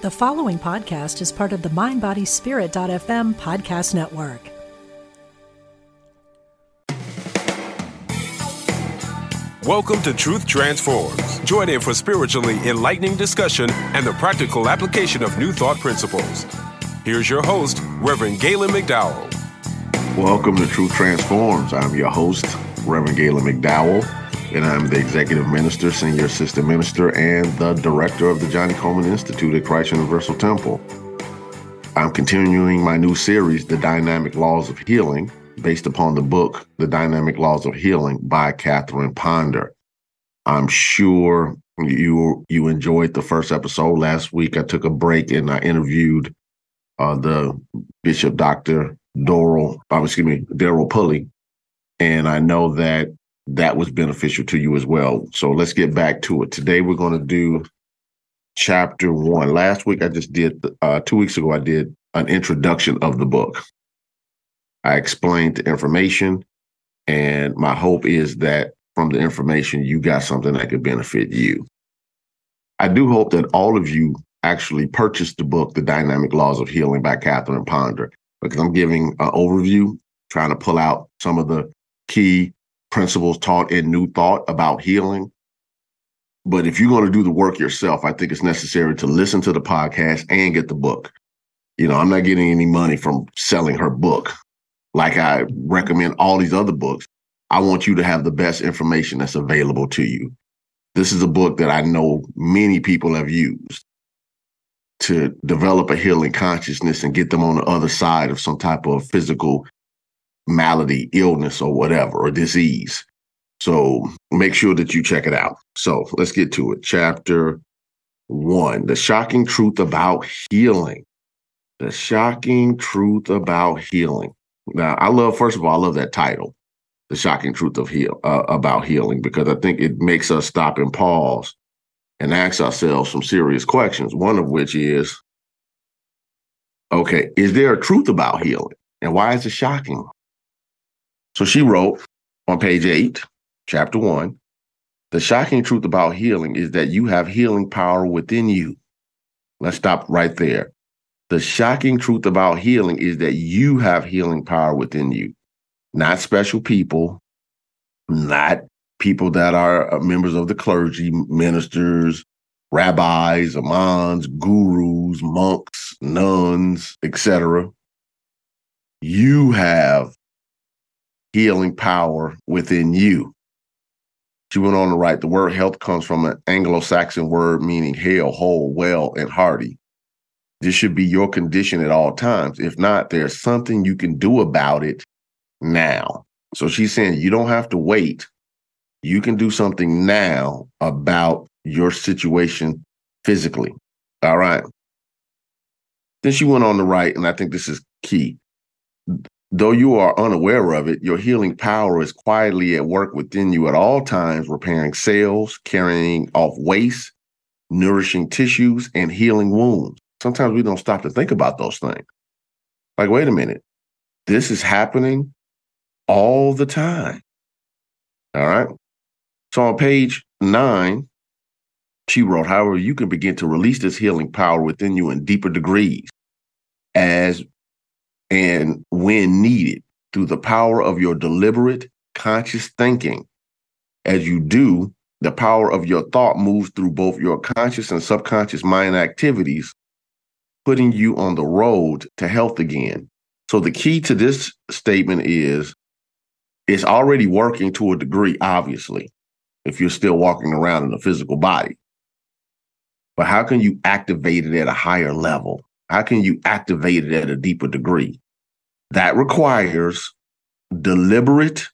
The following podcast is part of the MindBodySpirit.fm podcast network. Welcome to Truth Transforms. Join in for spiritually enlightening discussion and the practical application of new thought principles. Here's your host, Reverend Gaylon McDowell. Welcome to Truth Transforms. I'm your host, Reverend Gaylon McDowell, and I'm the Executive Minister, Senior Assistant Minister, and the Director of the Johnny Coleman Institute at Christ Universal Temple. I'm continuing my new series, The Dynamic Laws of Healing, based upon the book, The Dynamic Laws of Healing by Catherine Ponder. I'm sure you you enjoyed the first episode last week. I took a break and I interviewed uh, the Bishop Dr. Doral, uh, excuse me, Daryl Pulley, and I know that that was beneficial to you as well. So let's get back to it. Today we're going to do chapter one. Last week I just did, uh, two weeks ago I did an introduction of the book. I explained the information, and my hope is that from the information you got something that could benefit you. I do hope that all of you actually purchased the book, The Dynamic Laws of Healing by Catherine Ponder, because I'm giving an overview, trying to pull out some of the key principles taught in New Thought about healing. But if you're going to do the work yourself, I think it's necessary to listen to the podcast and get the book. You know, I'm not getting any money from selling her book like I recommend all these other books. I want you to have the best information that's available to you. This is a book that I know many people have used to develop a healing consciousness and get them on the other side of some type of physical malady, illness, or whatever, or disease. So make sure that you check it out. So let's get to it. Chapter one The shocking truth about healing. The shocking truth about healing. Now, I love, first of all, I love that title, The Shocking Truth of Heal uh, about Healing, because I think it makes us stop and pause and ask ourselves some serious questions. One of which is, okay, is there a truth about healing? And why is it shocking? So she wrote on page eight, chapter one, the shocking truth about healing is that you have healing power within you. Let's stop right there. The shocking truth about healing is that you have healing power within you, not special people, not people that are uh, members of the clergy, ministers, rabbis, imams, gurus, monks, nuns, etc. You have healing power within you. She went on to write the word health comes from an Anglo Saxon word meaning hale, whole, well, and hearty. This should be your condition at all times. If not, there's something you can do about it now. So she's saying you don't have to wait. You can do something now about your situation physically. All right. Then she went on to write, and I think this is key. Though you are unaware of it, your healing power is quietly at work within you at all times, repairing cells, carrying off waste, nourishing tissues, and healing wounds. Sometimes we don't stop to think about those things. Like, wait a minute, this is happening all the time. All right. So on page nine, she wrote, however, you can begin to release this healing power within you in deeper degrees as and when needed through the power of your deliberate, conscious thinking. As you do, the power of your thought moves through both your conscious and subconscious mind activities, putting you on the road to health again. So, the key to this statement is it's already working to a degree, obviously, if you're still walking around in a physical body. But how can you activate it at a higher level? How can you activate it at a deeper degree? That requires deliberate,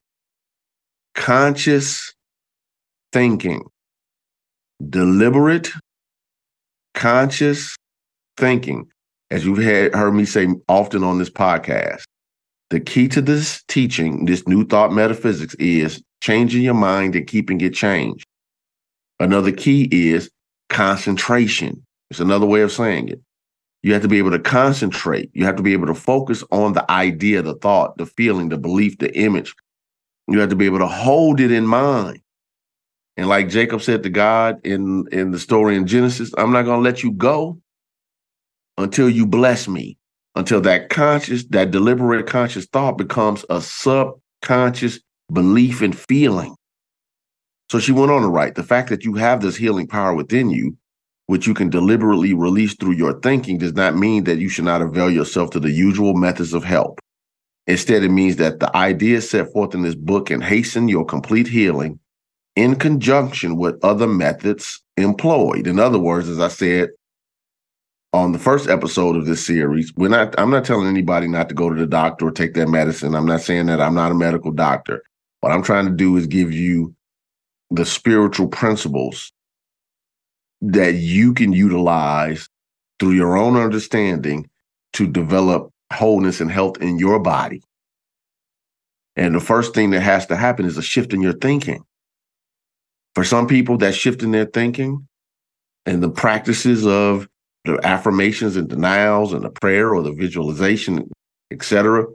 conscious thinking. Deliberate, conscious thinking. As you've had, heard me say often on this podcast, the key to this teaching, this new thought metaphysics, is changing your mind and keeping it changed. Another key is concentration. It's another way of saying it. You have to be able to concentrate. You have to be able to focus on the idea, the thought, the feeling, the belief, the image. You have to be able to hold it in mind. And like Jacob said to God in, in the story in Genesis, I'm not going to let you go until you bless me, until that conscious, that deliberate conscious thought becomes a subconscious belief and feeling. So she went on to write the fact that you have this healing power within you, which you can deliberately release through your thinking, does not mean that you should not avail yourself to the usual methods of help. Instead, it means that the ideas set forth in this book can hasten your complete healing in conjunction with other methods employed. In other words, as I said on the first episode of this series, we're not I'm not telling anybody not to go to the doctor or take their medicine. I'm not saying that I'm not a medical doctor. What I'm trying to do is give you the spiritual principles that you can utilize through your own understanding to develop wholeness and health in your body. And the first thing that has to happen is a shift in your thinking. For some people, that shift in their thinking and the practices of the affirmations and denials and the prayer or the visualization, etc.,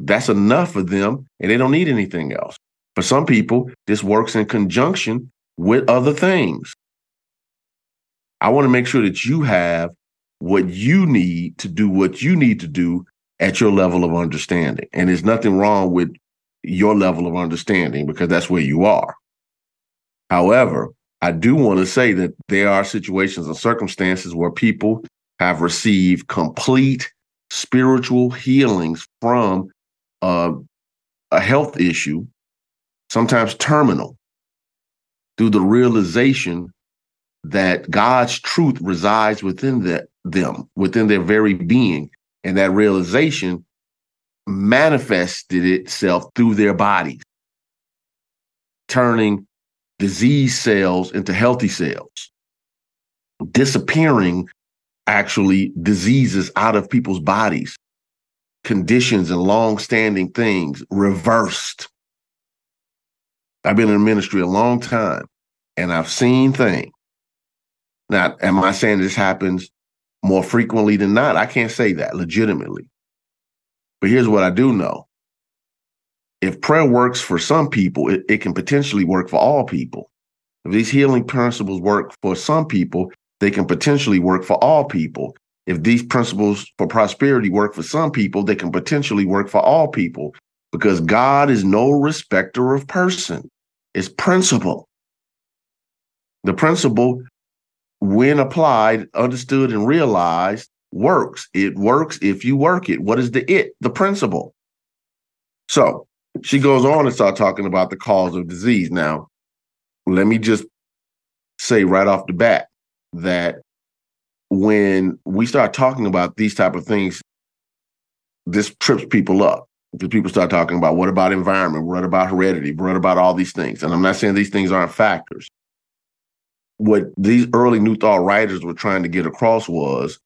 that's enough for them and they don't need anything else. For some people, this works in conjunction with other things. I want to make sure that you have what you need to do what you need to do at your level of understanding. And there's nothing wrong with your level of understanding because that's where you are. However, I do want to say that there are situations and circumstances where people have received complete spiritual healings from a health issue sometimes terminal, through the realization that God's truth resides within the, them, within their very being. And that realization manifested itself through their bodies, turning disease cells into healthy cells, disappearing actually diseases out of people's bodies, conditions and long-standing things reversed I've been in ministry a long time and I've seen things. Now, am I saying this happens more frequently than not? I can't say that legitimately. But here's what I do know. If prayer works for some people, it, it can potentially work for all people. If these healing principles work for some people, they can potentially work for all people. If these principles for prosperity work for some people, they can potentially work for all people because God is no respecter of person it's principle. The principle, when applied, understood, and realized, works. It works if you work it. What is the it? The principle. So she goes on and start talking about the cause of disease. Now, let me just say right off the bat that when we start talking about these type of things, this trips people up because people start talking about what about environment, what about heredity, what about all these things. And I'm not saying these things aren't factors. What these early New Thought writers were trying to get across was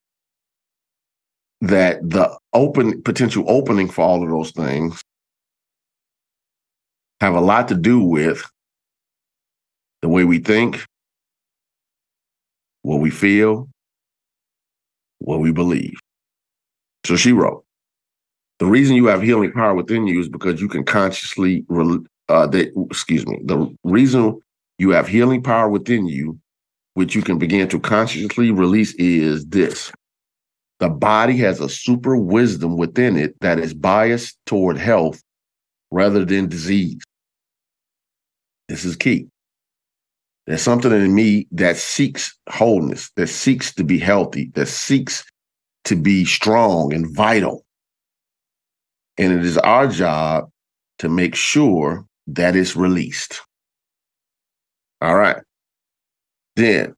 that the open potential opening for all of those things have a lot to do with the way we think, what we feel, what we believe. So she wrote, the reason you have healing power within you is because you can consciously, uh, they, excuse me, the reason you have healing power within you, which you can begin to consciously release, is this. The body has a super wisdom within it that is biased toward health rather than disease. This is key. There's something in me that seeks wholeness, that seeks to be healthy, that seeks to be strong and vital. And it is our job to make sure that it's released. All right. Then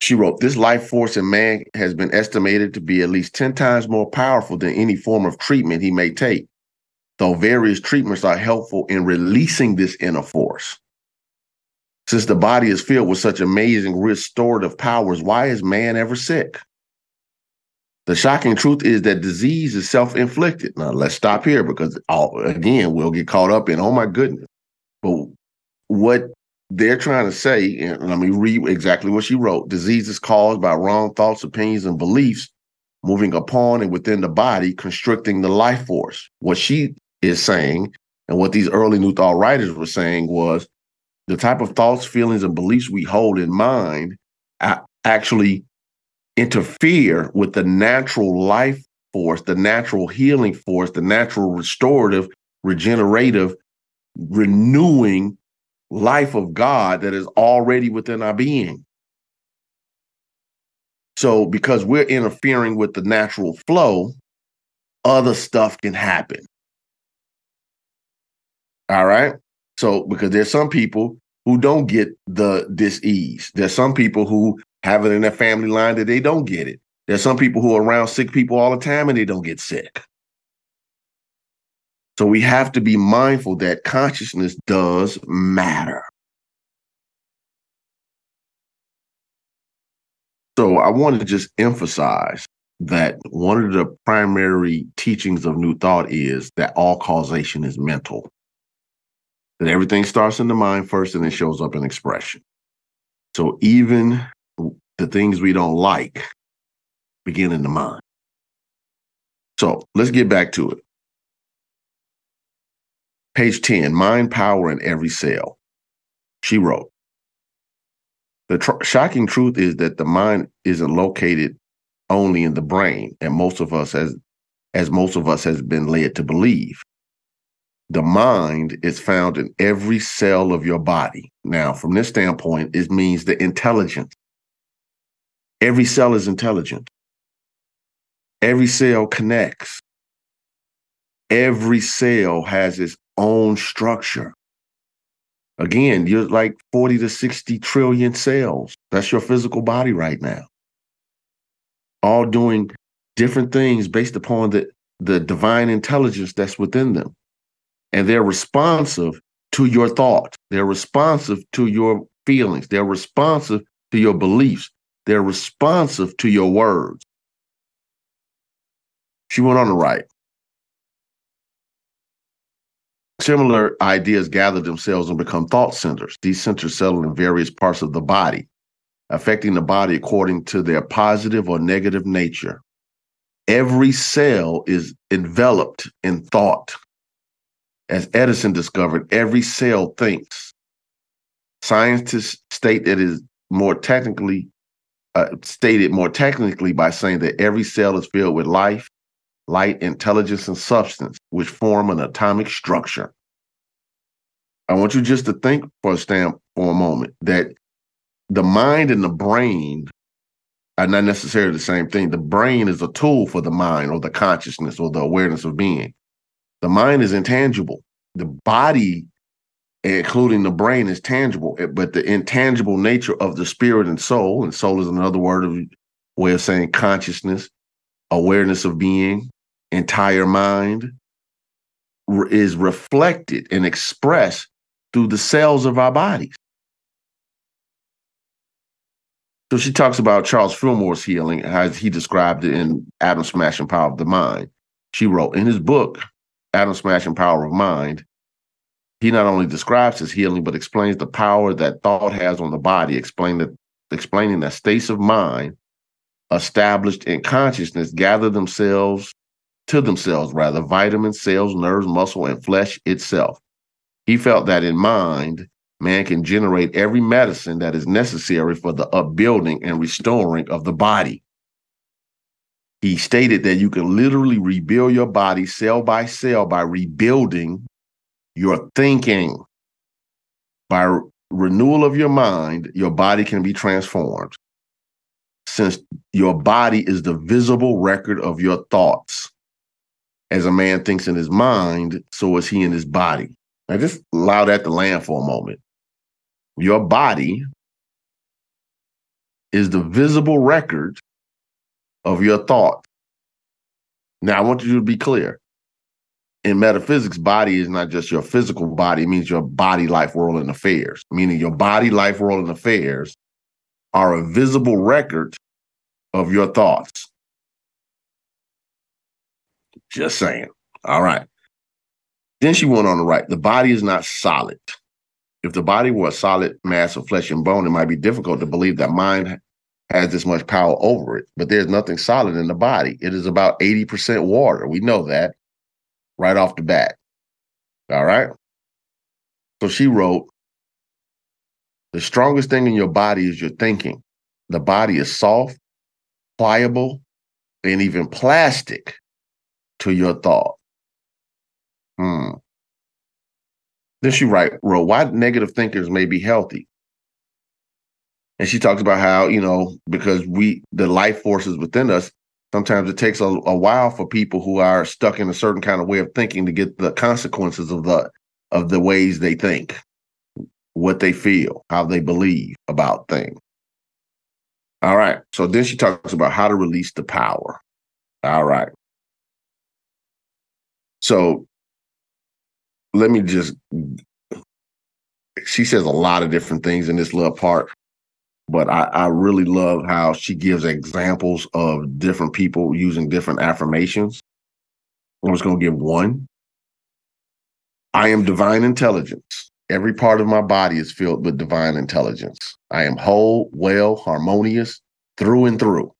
she wrote, This life force in man has been estimated to be at least 10 times more powerful than any form of treatment he may take, though various treatments are helpful in releasing this inner force. Since the body is filled with such amazing restorative powers, why is man ever sick? The shocking truth is that disease is self-inflicted. Now let's stop here because all, again we'll get caught up in oh my goodness. But what they're trying to say, and let me read exactly what she wrote: disease is caused by wrong thoughts, opinions, and beliefs moving upon and within the body, constricting the life force. What she is saying, and what these early New Thought writers were saying was the type of thoughts, feelings, and beliefs we hold in mind actually interfere with the natural life force, the natural healing force, the natural restorative, regenerative, renewing life of God that is already within our being. So, because we're interfering with the natural flow, other stuff can happen. All right. So, because there's some people who don't get the dis-ease. There's some people who have it in their family line that they don't get it. There's some people who are around sick people all the time and they don't get sick. So we have to be mindful that consciousness does matter. So I want to just emphasize that one of the primary teachings of New Thought is that all causation is mental. That everything starts in the mind first and then shows up in expression. So even the things we don't like begin in the mind. So let's get back to it. Page 10 Mind Power in Every Cell. She wrote, The tr- shocking truth is that the mind isn't located only in the brain, and most of us, as, as most of us has been led to believe. The mind is found in every cell of your body. Now, from this standpoint, it means the intelligence. Every cell is intelligent. Every cell connects. Every cell has its own structure. Again, you're like 40 to 60 trillion cells. That's your physical body right now. All doing different things based upon the, the divine intelligence that's within them. And they're responsive to your thoughts. They're responsive to your feelings. They're responsive to your beliefs. They're responsive to your words. She went on to write Similar ideas gather themselves and become thought centers. These centers settle in various parts of the body, affecting the body according to their positive or negative nature. Every cell is enveloped in thought. As Edison discovered, every cell thinks. Scientists state that it is more technically uh, stated more technically by saying that every cell is filled with life, light, intelligence, and substance, which form an atomic structure. I want you just to think for a stamp for a moment that the mind and the brain are not necessarily the same thing. The brain is a tool for the mind or the consciousness or the awareness of being. The mind is intangible. The body, including the brain, is tangible, eh, but the intangible nature of the spirit and soul, and soul is another word of way of saying consciousness, awareness of being, entire mind is reflected and expressed through the cells of our bodies. So she talks about Charles Fillmore's healing as he described it in Atom Smashing Power of the Mind. She wrote in his book, Atom Smashing Power of Mind, he not only describes his healing, but explains the power that thought has on the body, explain that, explaining that states of mind established in consciousness gather themselves to themselves, rather, vitamins, cells, nerves, muscle, and flesh itself. He felt that in mind, man can generate every medicine that is necessary for the upbuilding and restoring of the body. He stated that you can literally rebuild your body cell by cell by rebuilding your thinking. By re- renewal of your mind, your body can be transformed. Since your body is the visible record of your thoughts, as a man thinks in his mind, so is he in his body. Now just allow that to land for a moment. Your body is the visible record of your thought. Now I want you to be clear. In metaphysics, body is not just your physical body, it means your body, life, world, and affairs. Meaning your body, life, world, and affairs are a visible record of your thoughts. Just saying. All right. Then she went on to write the body is not solid. If the body were a solid mass of flesh and bone, it might be difficult to believe that mind has this much power over it. But there's nothing solid in the body. It is about 80% water. We know that right off the bat. All right. So she wrote The strongest thing in your body is your thinking. The body is soft, pliable, and even plastic to your thought. Hmm. Then she write, wrote, why negative thinkers may be healthy. And she talks about how, you know, because we, the life forces within us, sometimes it takes a, a while for people who are stuck in a certain kind of way of thinking to get the consequences of the of the ways they think, what they feel, how they believe about things. All right. So then she talks about how to release the power. All right. So let me just, she says a lot of different things in this little part, but I, I really love how she gives examples of different people using different affirmations. I'm just to give one. I am divine intelligence. Every part of my body is filled with divine intelligence. I am whole, well, harmonious through and through.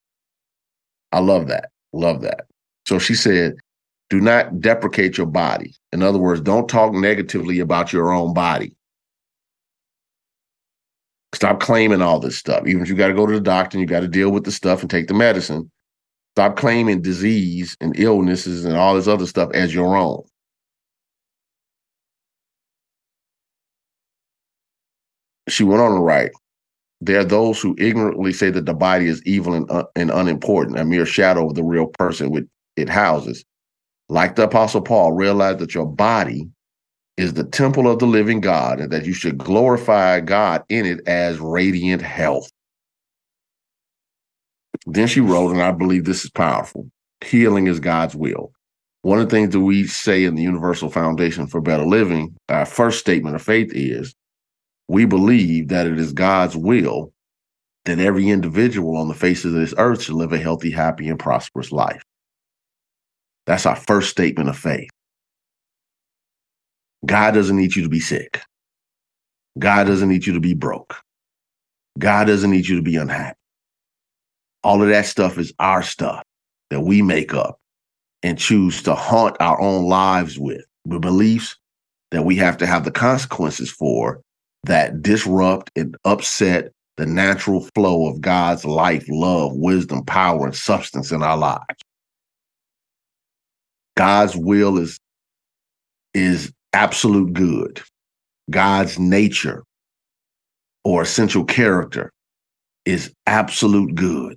I love that. Love that. So she said, do not deprecate your body. In other words, don't talk negatively about your own body. Stop claiming all this stuff. Even if you got to go to the doctor and you got to deal with the stuff and take the medicine, stop claiming disease and illnesses and all this other stuff as your own. She went on to write, there are those who ignorantly say that the body is evil and, uh, and unimportant, a mere shadow of the real person which it houses. Like the Apostle Paul, realize that your body is the temple of the living God and that you should glorify God in it as radiant health. Then she wrote, and I believe this is powerful healing is God's will. One of the things that we say in the Universal Foundation for Better Living, our first statement of faith is we believe that it is God's will that every individual on the face of this earth should live a healthy, happy, and prosperous life. That's our first statement of faith. God doesn't need you to be sick. God doesn't need you to be broke. God doesn't need you to be unhappy. All of that stuff is our stuff that we make up and choose to haunt our own lives with, with beliefs that we have to have the consequences for that disrupt and upset the natural flow of God's life, love, wisdom, power, and substance in our lives. God's will is is absolute good. God's nature or essential character is absolute good.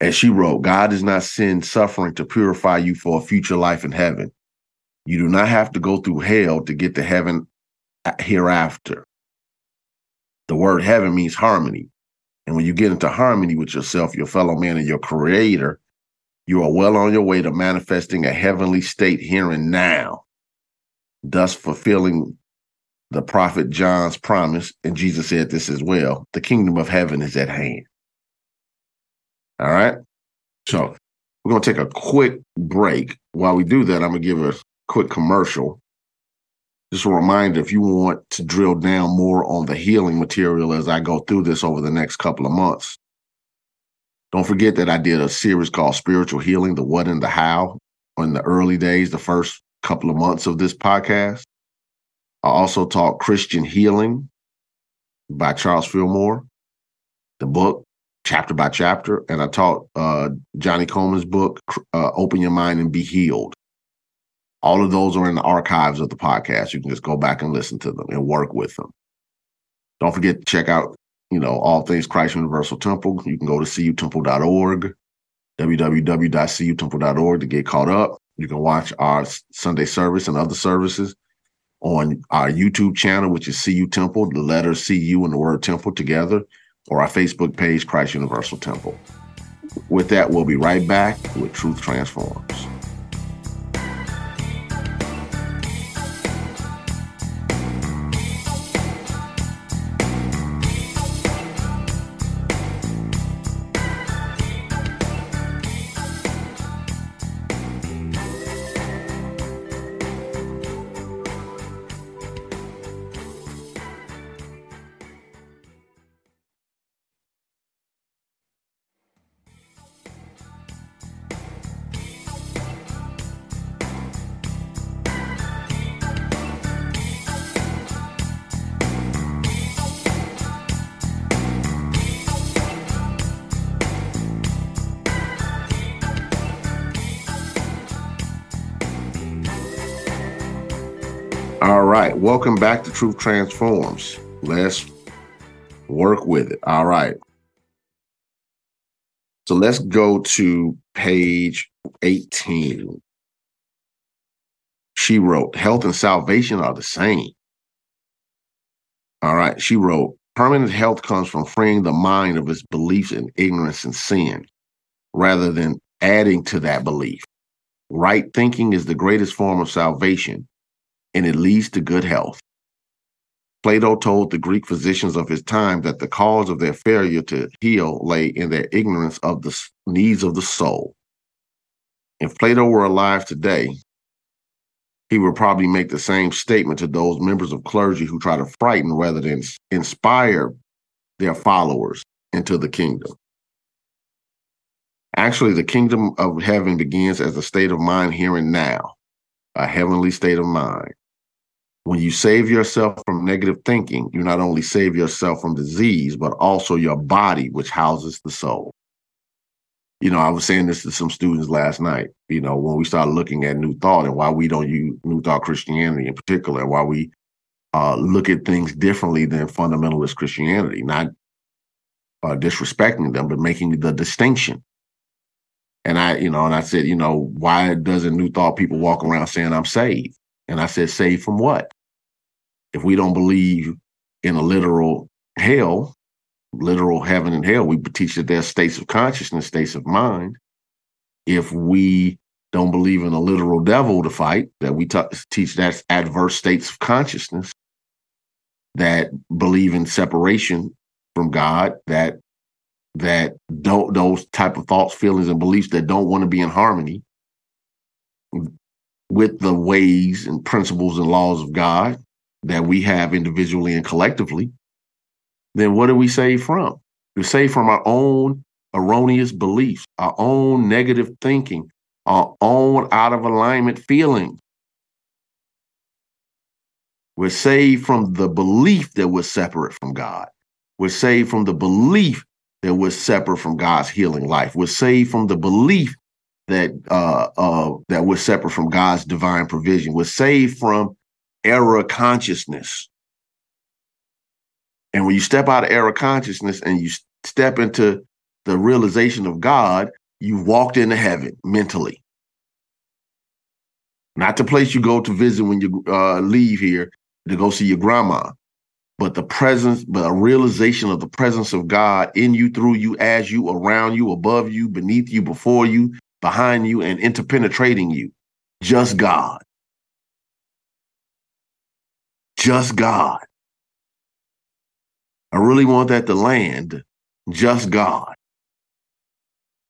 As she wrote, God does not send suffering to purify you for a future life in heaven. You do not have to go through hell to get to heaven hereafter. The word heaven means harmony. And when you get into harmony with yourself, your fellow man, and your creator, you are well on your way to manifesting a heavenly state here and now, thus fulfilling the prophet John's promise. And Jesus said this as well the kingdom of heaven is at hand. All right. So we're going to take a quick break. While we do that, I'm going to give a quick commercial just a reminder if you want to drill down more on the healing material as I go through this over the next couple of months, don't forget that I did a series called Spiritual Healing The What and the How in the early days, the first couple of months of this podcast. I also taught Christian Healing by Charles Fillmore, the book, chapter by chapter. And I taught uh, Johnny Coleman's book, uh, Open Your Mind and Be Healed. All of those are in the archives of the podcast. You can just go back and listen to them and work with them. Don't forget to check out, you know, all things Christ Universal Temple. You can go to cutemple.org, www.cutemple.org to get caught up. You can watch our Sunday service and other services on our YouTube channel, which is CU Temple, the letter CU and the word temple together, or our Facebook page, Christ Universal Temple. With that, we'll be right back with Truth Transforms. Right. Welcome back to Truth Transforms. Let's work with it. All right. So let's go to page 18. She wrote, Health and salvation are the same. All right. She wrote, Permanent health comes from freeing the mind of its beliefs in ignorance and sin rather than adding to that belief. Right thinking is the greatest form of salvation and it leads to good health. Plato told the Greek physicians of his time that the cause of their failure to heal lay in their ignorance of the needs of the soul. If Plato were alive today, he would probably make the same statement to those members of clergy who try to frighten rather than inspire their followers into the kingdom. Actually, the kingdom of heaven begins as a state of mind here and now, a heavenly state of mind. When you save yourself from negative thinking, you not only save yourself from disease, but also your body, which houses the soul you know, I was saying this to some students last night, you know, when we started looking at New Thought and why we don't use New Thought Christianity in particular, why we uh, look at things differently than fundamentalist Christianity, not uh, disrespecting them, but making the distinction. And I, you know, and I said, you know, why doesn't New Thought people walk around saying I'm saved? And I said, saved from what? If we don't believe in a literal hell, literal heaven and hell. We teach that there's states of consciousness, states of mind. If we don't believe in a literal devil to fight, that we t- teach that's adverse states of consciousness, that believe in separation from God, that that don't those type of thoughts, feelings, and beliefs that don't want to be in harmony with the ways and principles and laws of God that we have individually and collectively, then what do we save from? We save from our own erroneous beliefs, our own negative thinking, our own out of alignment feelings. We're saved from the belief that we're separate from God. We're saved from the belief that we're separate from God's healing life. We're saved from the belief that uh, uh, that we're separate from God's divine provision. We're saved from error consciousness. And when you step out of error consciousness and you step into the realization of God, you walked into heaven mentally. Not the place you go to visit when you uh, leave here to go see your grandma, but the presence, but a realization of the presence of God in you, through you, as you, around you, above you, beneath you, before you, behind you, and interpenetrating you. Just God. Just God. I really want that to land just God.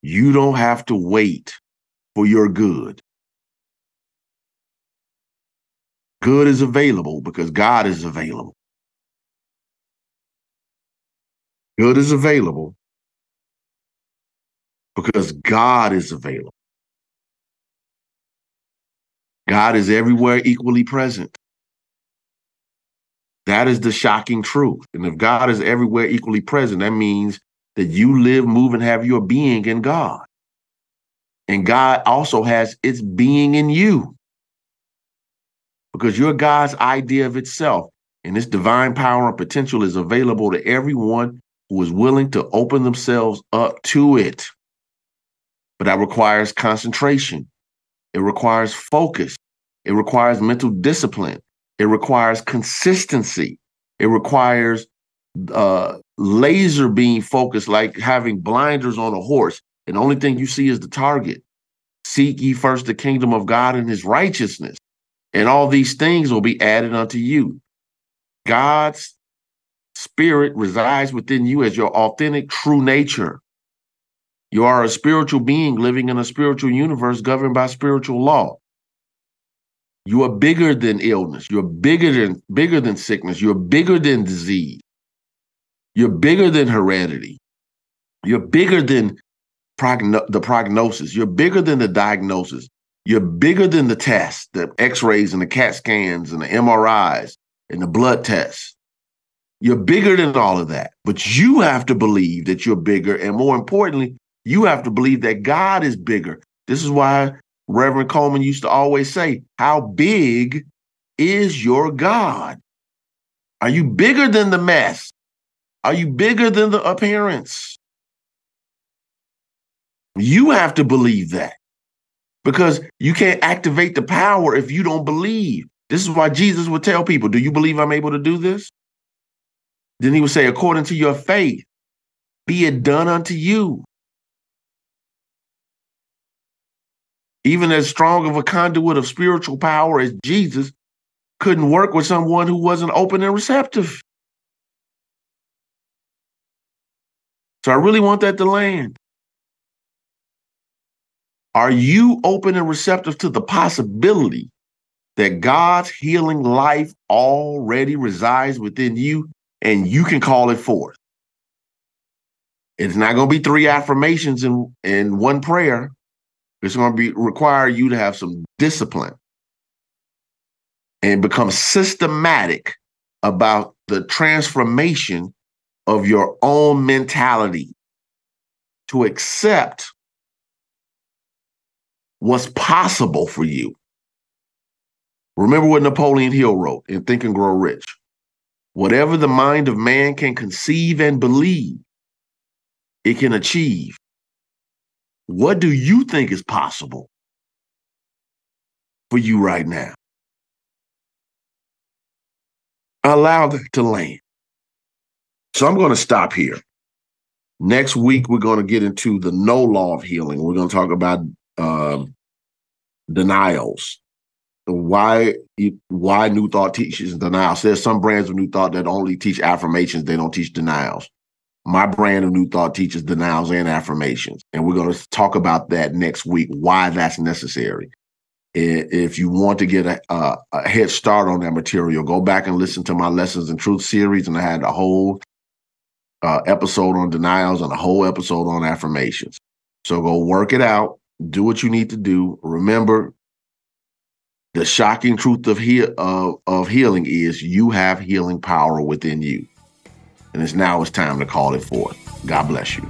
You don't have to wait for your good. Good is available because God is available. Good is available because God is available. God is everywhere equally present. That is the shocking truth. And if God is everywhere equally present, that means that you live, move, and have your being in God. And God also has its being in you because you're God's idea of itself. And this divine power and potential is available to everyone who is willing to open themselves up to it. But that requires concentration, it requires focus, it requires mental discipline, it requires consistency. It requires uh, laser beam focus, like having blinders on a horse. And the only thing you see is the target. Seek ye first the kingdom of God and his righteousness, and all these things will be added unto you. God's spirit resides within you as your authentic, true nature. You are a spiritual being living in a spiritual universe governed by spiritual law. You are bigger than illness. You're bigger than bigger than sickness. You're bigger than disease. You're bigger than heredity. You're bigger than progno- the prognosis. You're bigger than the diagnosis. You're bigger than the tests, the x-rays and the CAT scans and the MRIs and the blood tests. You're bigger than all of that. But you have to believe that you're bigger. And more importantly, you have to believe that God is bigger. This is why Reverend Coleman used to always say, How big is your God? Are you bigger than the mess? Are you bigger than the appearance? You have to believe that because you can't activate the power if you don't believe. This is why Jesus would tell people, Do you believe I'm able to do this? Then he would say, According to your faith, be it done unto you. Even as strong of a conduit of spiritual power as Jesus couldn't work with someone who wasn't open and receptive. So I really want that to land. Are you open and receptive to the possibility that God's healing life already resides within you and you can call it forth? It's not going to be three affirmations in, in one prayer. It's going to be require you to have some discipline and become systematic about the transformation of your own mentality to accept what's possible for you. Remember what Napoleon Hill wrote in Think and Grow Rich. Whatever the mind of man can conceive and believe, it can achieve. What do you think is possible for you right now? Allow that to land. So I'm going to stop here. Next week, we're going to get into the no law of healing. We're going to talk about uh, denials. Why why New Thought teaches denials. There's some brands of New Thought that only teach affirmations. They don't teach denials. My brand of New Thought teaches denials and affirmations. And we're going to talk about that next week, why that's necessary. If you want to get a, a, a head start on that material, go back and listen to my Lessons in Truth series. And I had a whole uh, episode on denials and a whole episode on affirmations. So go work it out, do what you need to do. Remember, the shocking truth of, of, of healing is you have healing power within you. And it's now it's time to call it forth. God bless you.